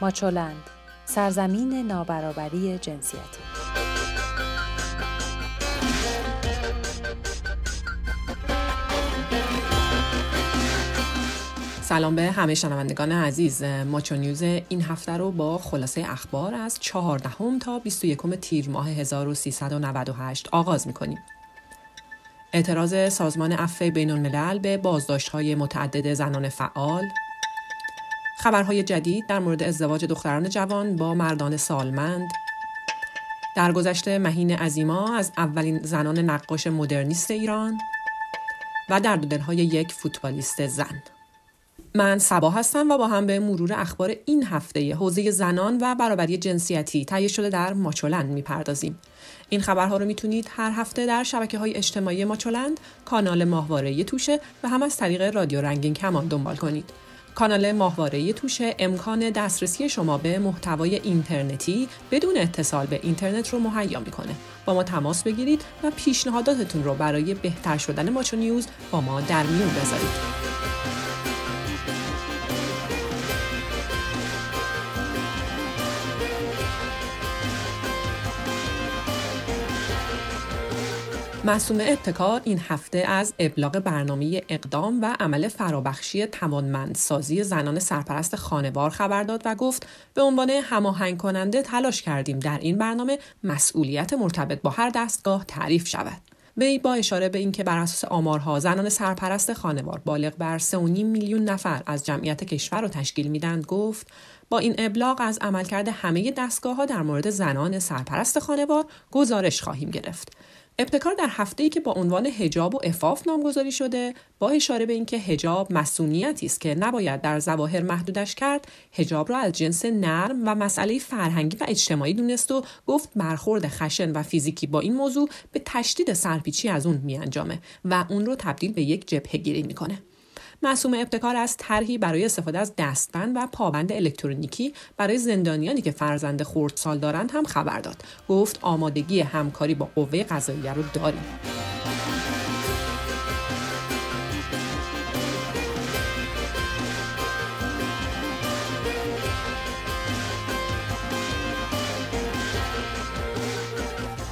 ماچولند سرزمین نابرابری جنسیتی سلام به همه شنوندگان عزیز ماچو نیوز این هفته رو با خلاصه اخبار از 14 تا 21 تیر ماه 1398 آغاز می‌کنیم. اعتراض سازمان عفو بین الملل به بازداشت های متعدد زنان فعال خبرهای جدید در مورد ازدواج دختران جوان با مردان سالمند. در گذشته مهین عزیما از اولین زنان نقاش مدرنیست ایران و در دلهای یک فوتبالیست زن. من سبا هستم و با هم به مرور اخبار این هفته حوزه زنان و برابری جنسیتی تهیه شده در ماچولند می‌پردازیم. این خبرها رو می‌تونید هر هفته در شبکه های اجتماعی ماچولند کانال ماهواره توشه و هم از طریق رادیو رنگین کمان دنبال کنید. کانال ماهواره توشه امکان دسترسی شما به محتوای اینترنتی بدون اتصال به اینترنت رو مهیا می‌کنه. با ما تماس بگیرید و پیشنهاداتتون رو برای بهتر شدن ماچو نیوز با ما در میون بذارید. مسوم ابتکار این هفته از ابلاغ برنامه اقدام و عمل فرابخشی توانمندسازی زنان سرپرست خانوار خبر داد و گفت به عنوان هماهنگ کننده تلاش کردیم در این برنامه مسئولیت مرتبط با هر دستگاه تعریف شود. وی با اشاره به اینکه بر اساس آمارها زنان سرپرست خانوار بالغ بر 3.5 میلیون نفر از جمعیت کشور را تشکیل میدند گفت با این ابلاغ از عملکرد همه دستگاه ها در مورد زنان سرپرست خانوار گزارش خواهیم گرفت. ابتکار در هفته ای که با عنوان هجاب و افاف نامگذاری شده با اشاره به اینکه هجاب مسئولیتی است که نباید در ظواهر محدودش کرد هجاب را از جنس نرم و مسئله فرهنگی و اجتماعی دونست و گفت برخورد خشن و فیزیکی با این موضوع به تشدید سرپیچی از اون میانجامه و اون رو تبدیل به یک جبهه گیری می‌کنه. معصوم ابتکار از طرحی برای استفاده از دستبند و پابند الکترونیکی برای زندانیانی که فرزند خردسال دارند هم خبر داد. گفت آمادگی همکاری با قوه قضاییه رو داریم.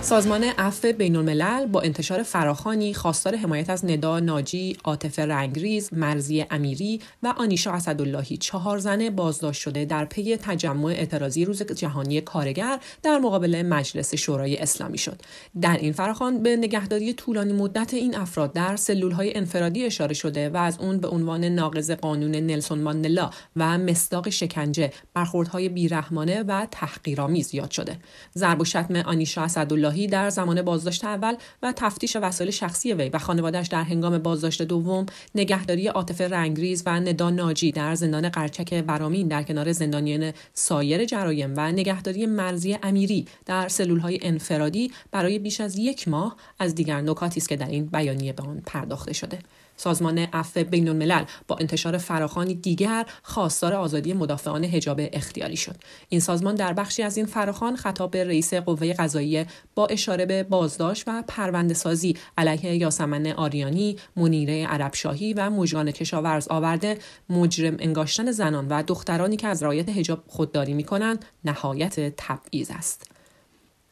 سازمان عفو بین الملل با انتشار فراخانی خواستار حمایت از ندا ناجی، عاطفه رنگریز، مرزی امیری و آنیشا اسداللهی چهار زنه بازداشت شده در پی تجمع اعتراضی روز جهانی کارگر در مقابل مجلس شورای اسلامی شد. در این فراخوان به نگهداری طولانی مدت این افراد در سلولهای انفرادی اشاره شده و از اون به عنوان ناقض قانون نلسون ماندلا و مصداق شکنجه، برخوردهای بیرحمانه و تحقیرآمیز یاد شده. ضرب و شتم آنیشا اسداللهی در زمان بازداشت اول و تفتیش وسایل شخصی وی و خانوادهش در هنگام بازداشت دوم نگهداری عاطفه رنگریز و ندا ناجی در زندان قرچک ورامین در کنار زندانیان سایر جرایم و نگهداری مرزی امیری در سلولهای انفرادی برای بیش از یک ماه از دیگر نکاتی است که در این بیانیه به آن پرداخته شده. سازمان عفو بین الملل با انتشار فراخانی دیگر خواستار آزادی مدافعان حجاب اختیاری شد. این سازمان در بخشی از این فراخان خطاب به رئیس قوه قضاییه با اشاره به بازداشت و پرونده سازی علیه یاسمن آریانی منیره عربشاهی و مژگان کشاورز آورده مجرم انگاشتن زنان و دخترانی که از رعایت حجاب خودداری می کنند نهایت تبعیض است.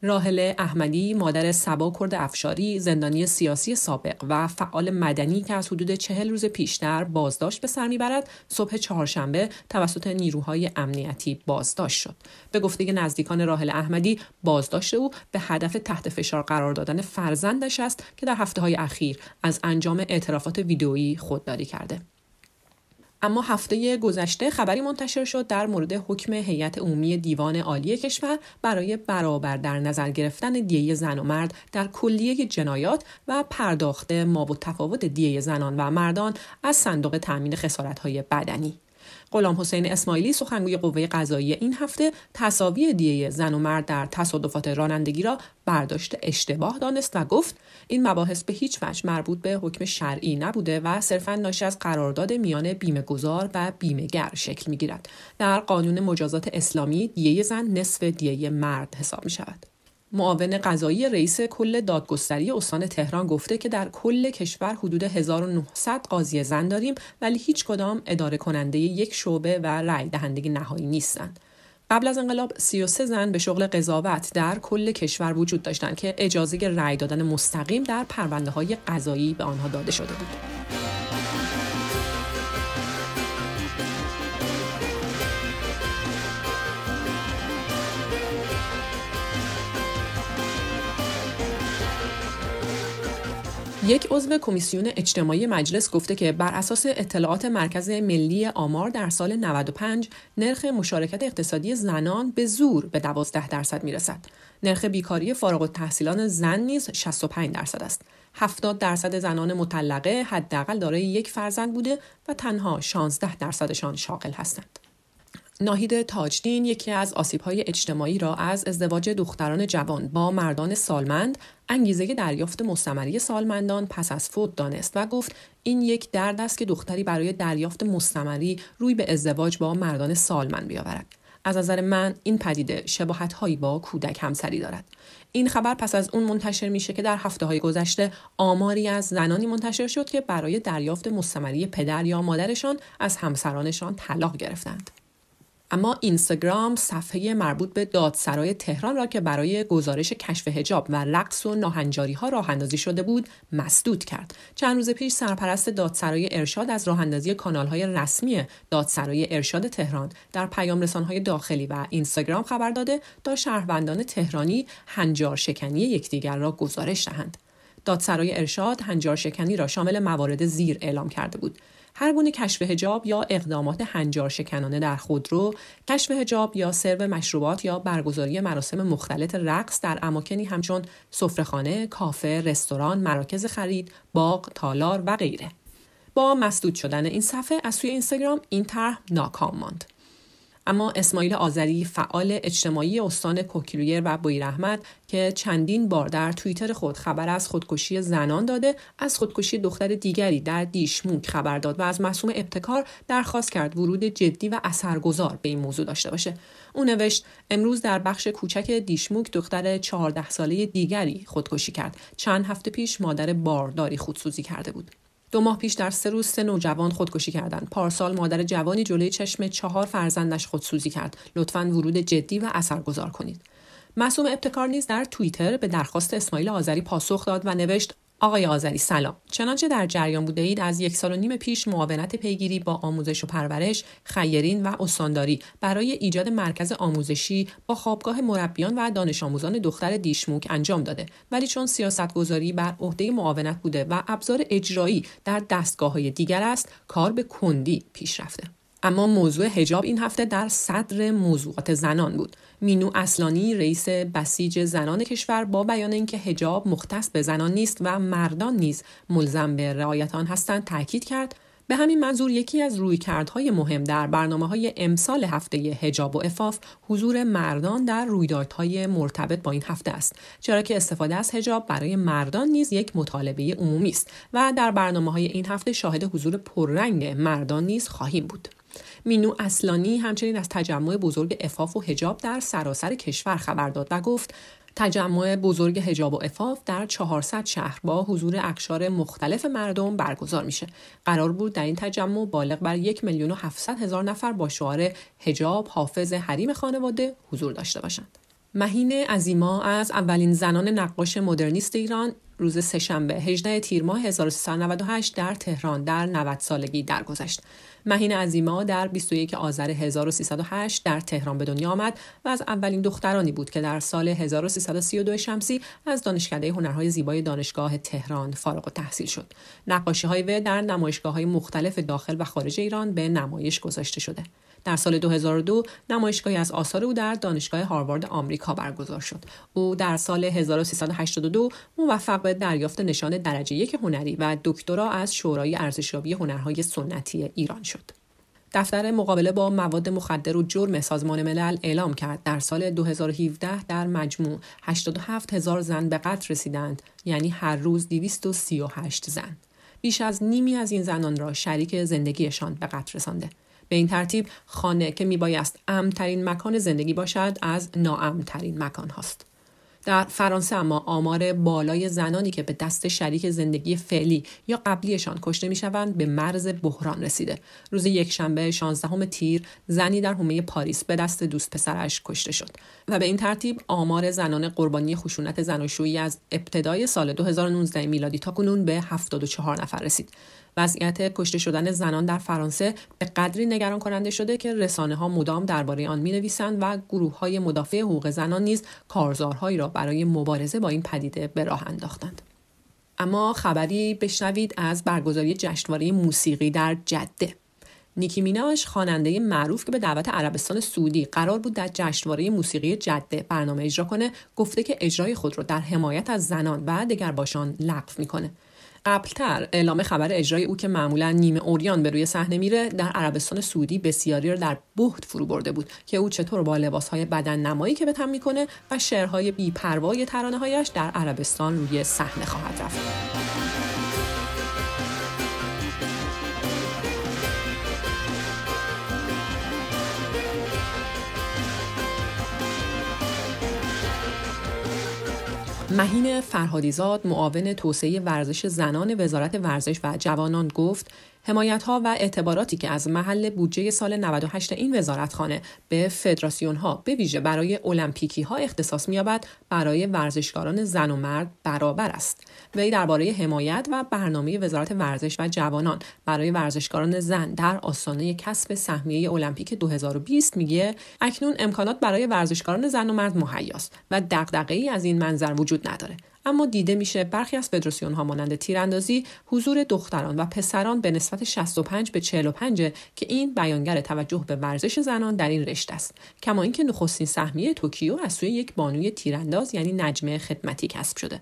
راهله احمدی مادر سبا کرد افشاری زندانی سیاسی سابق و فعال مدنی که از حدود چهل روز پیشتر بازداشت به سر می‌برد صبح چهارشنبه توسط نیروهای امنیتی بازداشت شد. به گفته نزدیکان راهله احمدی بازداشت او به هدف تحت فشار قرار دادن فرزندش است که در هفته های اخیر از انجام اعترافات ویدئویی خودداری کرده. اما هفته گذشته خبری منتشر شد در مورد حکم هیئت عمومی دیوان عالی کشور برای برابر در نظر گرفتن دیه زن و مرد در کلیه جنایات و پرداخت ما و تفاوت دیه زنان و مردان از صندوق تامین خسارت‌های بدنی. غلام حسین اسماعیلی سخنگوی قوه قضایی این هفته تصاوی دیه زن و مرد در تصادفات رانندگی را برداشت اشتباه دانست و گفت این مباحث به هیچ وجه مربوط به حکم شرعی نبوده و صرفا ناشی از قرارداد میان بیمه گذار و بیمهگر شکل می‌گیرد در قانون مجازات اسلامی دیه زن نصف دیه مرد حساب می شود. معاون قضایی رئیس کل دادگستری استان تهران گفته که در کل کشور حدود 1900 قاضی زن داریم ولی هیچ کدام اداره کننده یک شعبه و رأی دهنده نهایی نیستند. قبل از انقلاب 33 زن به شغل قضاوت در کل کشور وجود داشتند که اجازه رأی دادن مستقیم در پرونده های قضایی به آنها داده شده بود. یک عضو کمیسیون اجتماعی مجلس گفته که بر اساس اطلاعات مرکز ملی آمار در سال 95 نرخ مشارکت اقتصادی زنان به زور به 12 درصد می‌رسد. نرخ بیکاری فارغ التحصیلان زن نیز 65 درصد است. 70 درصد زنان مطلقه حداقل دارای یک فرزند بوده و تنها 16 درصدشان شاغل هستند. ناهید تاجدین یکی از آسیبهای اجتماعی را از ازدواج دختران جوان با مردان سالمند انگیزه دریافت مستمری سالمندان پس از فوت دانست و گفت این یک درد است که دختری برای دریافت مستمری روی به ازدواج با مردان سالمند بیاورد. از نظر من این پدیده شباهت هایی با کودک همسری دارد. این خبر پس از اون منتشر میشه که در هفته های گذشته آماری از زنانی منتشر شد که برای دریافت مستمری پدر یا مادرشان از همسرانشان طلاق گرفتند. اما اینستاگرام صفحه مربوط به دادسرای تهران را که برای گزارش کشف هجاب و رقص و ناهنجاری ها راه اندازی شده بود مسدود کرد. چند روز پیش سرپرست دادسرای ارشاد از راه اندازی کانال های رسمی دادسرای ارشاد تهران در پیام های داخلی و اینستاگرام خبر داده تا شهروندان تهرانی هنجار شکنی یکدیگر را گزارش دهند. دادسرای ارشاد هنجار شکنی را شامل موارد زیر اعلام کرده بود. هر گونه کشف هجاب یا اقدامات هنجار شکنانه در خودرو، کشف هجاب یا سرو مشروبات یا برگزاری مراسم مختلط رقص در اماکنی همچون سفرهخانه، کافه، رستوران، مراکز خرید، باغ، تالار و غیره. با مسدود شدن این صفحه از سوی اینستاگرام این طرح ناکام ماند. اما اسماعیل آذری فعال اجتماعی استان کوکیلویر و رحمت که چندین بار در توییتر خود خبر از خودکشی زنان داده از خودکشی دختر دیگری در دیشموک خبر داد و از مسئول ابتکار درخواست کرد ورود جدی و اثرگذار به این موضوع داشته باشه. او نوشت امروز در بخش کوچک دیشموک دختر 14 ساله دیگری خودکشی کرد. چند هفته پیش مادر بارداری خودسوزی کرده بود. دو ماه پیش در سه روز سه نوجوان خودکشی کردند. پارسال مادر جوانی جلوی چشم چهار فرزندش خودسوزی کرد. لطفا ورود جدی و اثرگذار کنید. معصوم ابتکار نیز در توییتر به درخواست اسماعیل آذری پاسخ داد و نوشت آقای آذری سلام. چنانچه در جریان بوده اید از یک سال و نیم پیش معاونت پیگیری با آموزش و پرورش خیرین و استانداری. برای ایجاد مرکز آموزشی با خوابگاه مربیان و دانش آموزان دختر دیشموک انجام داده. ولی چون سیاست گذاری بر عهده معاونت بوده و ابزار اجرایی در دستگاه های دیگر است کار به کندی پیش رفته. اما موضوع هجاب این هفته در صدر موضوعات زنان بود. مینو اصلانی رئیس بسیج زنان کشور با بیان اینکه هجاب مختص به زنان نیست و مردان نیز ملزم به رعایت آن هستند تاکید کرد. به همین منظور یکی از رویکردهای مهم در برنامه های امسال هفته هجاب و افاف حضور مردان در رویدادهای مرتبط با این هفته است. چرا که استفاده از هجاب برای مردان نیز یک مطالبه عمومی است و در برنامه های این هفته شاهد حضور پررنگ مردان نیز خواهیم بود. مینو اصلانی همچنین از تجمع بزرگ افاف و هجاب در سراسر کشور خبر داد و گفت تجمع بزرگ هجاب و افاف در 400 شهر با حضور اکشار مختلف مردم برگزار میشه. قرار بود در این تجمع بالغ بر یک میلیون و 700 هزار نفر با شعار هجاب حافظ حریم خانواده حضور داشته باشند. مهین عزیما از اولین زنان نقاش مدرنیست ایران روز سهشنبه 18 تیر ماه 1398 در تهران در 90 سالگی درگذشت. مهین عزیما در 21 آذر 1308 در تهران به دنیا آمد و از اولین دخترانی بود که در سال 1332 شمسی از دانشکده هنرهای زیبای دانشگاه تهران فارغ التحصیل شد. نقاشی های وی در نمایشگاه های مختلف داخل و خارج ایران به نمایش گذاشته شده. در سال 2002 نمایشگاهی از آثار او در دانشگاه هاروارد آمریکا برگزار شد. او در سال 1382 موفق به دریافت نشان درجه یک هنری و دکترا از شورای ارزشیابی هنرهای سنتی ایران شد. دفتر مقابله با مواد مخدر و جرم سازمان ملل اعلام کرد در سال 2017 در مجموع 87 هزار زن به قتل رسیدند یعنی هر روز 238 زن بیش از نیمی از این زنان را شریک زندگیشان به قتل رسانده به این ترتیب خانه که میبایست امنترین مکان زندگی باشد از ناامنترین مکان هاست. در فرانسه اما آمار بالای زنانی که به دست شریک زندگی فعلی یا قبلیشان کشته می‌شوند به مرز بحران رسیده روز یکشنبه 16 تیر زنی در حومه پاریس به دست دوست پسرش کشته شد و به این ترتیب آمار زنان قربانی خشونت زناشویی از ابتدای سال 2019 میلادی تا کنون به 74 نفر رسید وضعیت کشته شدن زنان در فرانسه به قدری نگران کننده شده که رسانه ها مدام درباره آن می نویسند و گروه های مدافع حقوق زنان نیز کارزارهایی را برای مبارزه با این پدیده به راه انداختند. اما خبری بشنوید از برگزاری جشنواره موسیقی در جده. نیکی میناش خواننده معروف که به دعوت عربستان سعودی قرار بود در جشنواره موسیقی جده برنامه اجرا کنه گفته که اجرای خود را در حمایت از زنان و باشان لغو می‌کنه قبلتر اعلام خبر اجرای او که معمولا نیمه اوریان به روی صحنه میره در عربستان سعودی بسیاری را در بهت فرو برده بود که او چطور با لباسهای بدن نمایی که به تن می‌کنه و شعرهای بیپروای ترانه هایش در عربستان روی صحنه خواهد رفت. مهین فرهادیزاد معاون توسعه ورزش زنان وزارت ورزش و جوانان گفت حمایت ها و اعتباراتی که از محل بودجه سال 98 این وزارتخانه به فدراسیون ها به ویژه برای المپیکی ها اختصاص می‌یابد برای ورزشکاران زن و مرد برابر است. وی درباره حمایت و برنامه وزارت ورزش و جوانان برای ورزشکاران زن در آستانه کسب سهمیه المپیک 2020 میگه اکنون امکانات برای ورزشکاران زن و مرد مهیاست و دغدغه‌ای از این منظر وجود نداره. اما دیده میشه برخی از فدراسیون ها مانند تیراندازی حضور دختران و پسران به نسبت 65 به 45 که این بیانگر توجه به ورزش زنان در این رشته است. کما اینکه نخستین سهمیه توکیو از سوی یک بانوی تیرانداز یعنی نجمه خدمتی کسب شده.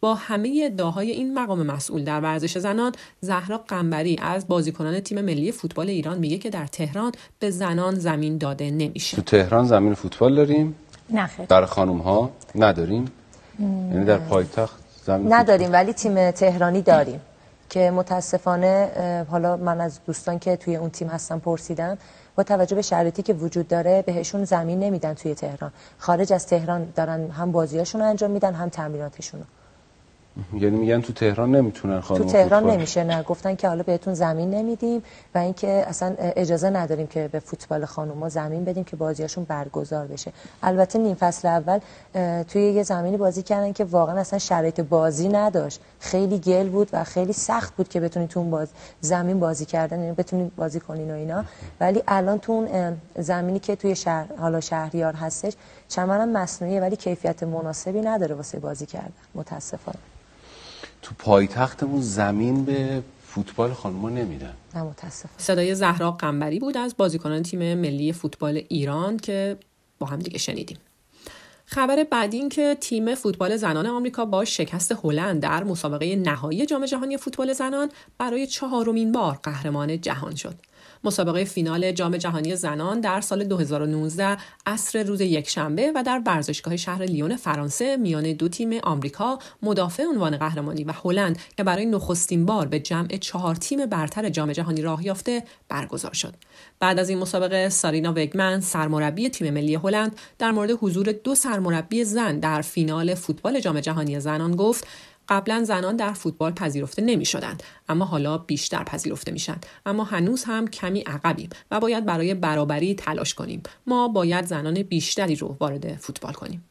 با همه ادعاهای این مقام مسئول در ورزش زنان زهرا قنبری از بازیکنان تیم ملی فوتبال ایران میگه که در تهران به زنان زمین داده نمیشه. تو تهران زمین فوتبال داریم؟ نه در خانم ها نداریم؟ یعنی در پایتخت نداریم ولی تیم تهرانی داریم. که متاسفانه حالا من از دوستان که توی اون تیم هستم پرسیدم با توجه به شرایطی که وجود داره بهشون زمین نمیدن توی تهران. خارج از تهران دارن هم بازیاشون رو انجام میدن هم تمریناتشون رو یعنی میگن تو تهران نمی‌تونن خانم تو تهران نمیشه نه. گفتن که حالا بهتون زمین نمیدیم و اینکه اصلا اجازه نداریم که به فوتبال خانوما زمین بدیم که بازیاشون برگزار بشه. البته نیم فصل اول توی یه زمینی بازی کردن که واقعا اصلا شرایط بازی نداشت. خیلی گل بود و خیلی سخت بود که بتونید تو اون باز زمین بازی کردن یعنی بتونید بازی کنین و اینا. ولی الان تو اون زمینی که توی شهر حالا شهریار هستش چمنم مصنوعیه ولی کیفیت مناسبی نداره واسه بازی کردن. متاسفانه. تو پایتختمون زمین به فوتبال خانم‌ها نمیدن نه متاسف صدای زهرا قنبری بود از بازیکنان تیم ملی فوتبال ایران که با هم دیگه شنیدیم. خبر بعدی این که تیم فوتبال زنان آمریکا با شکست هلند در مسابقه نهایی جام جهانی فوتبال زنان برای چهارمین بار قهرمان جهان شد. مسابقه فینال جام جهانی زنان در سال 2019 عصر روز یکشنبه و در ورزشگاه شهر لیون فرانسه میان دو تیم آمریکا مدافع عنوان قهرمانی و هلند که برای نخستین بار به جمع چهار تیم برتر جام جهانی راه یافته برگزار شد. بعد از این مسابقه سارینا وگمن سرمربی تیم ملی هلند در مورد حضور دو سرمربی زن در فینال فوتبال جام جهانی زنان گفت قبلا زنان در فوتبال پذیرفته نمی شدند اما حالا بیشتر پذیرفته میشن. اما هنوز هم کمی عقبیم و باید برای برابری تلاش کنیم. ما باید زنان بیشتری رو وارد فوتبال کنیم.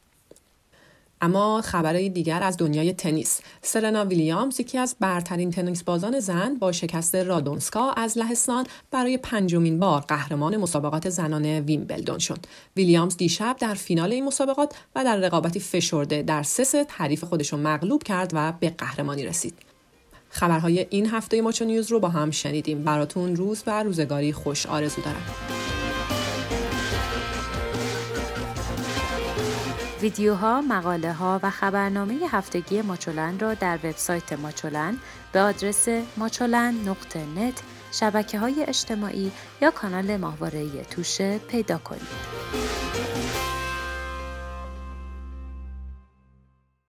اما خبرهای دیگر از دنیای تنیس. سرنا ویلیامز یکی از برترین تنیس بازان زن با شکست رادونسکا از لهستان برای پنجمین بار قهرمان مسابقات زنان ویمبلدون شد. ویلیامز دیشب در فینال این مسابقات و در رقابتی فشرده در سه ست حریف خودش مغلوب کرد و به قهرمانی رسید. خبرهای این هفته ماچو نیوز رو با هم شنیدیم. براتون روز و روزگاری خوش آرزو دارم. ویدیوها، مقاله ها و خبرنامه هفتگی ماچولن را در وبسایت ماچولن به آدرس نت شبکه های اجتماعی یا کانال ماهواره توشه پیدا کنید.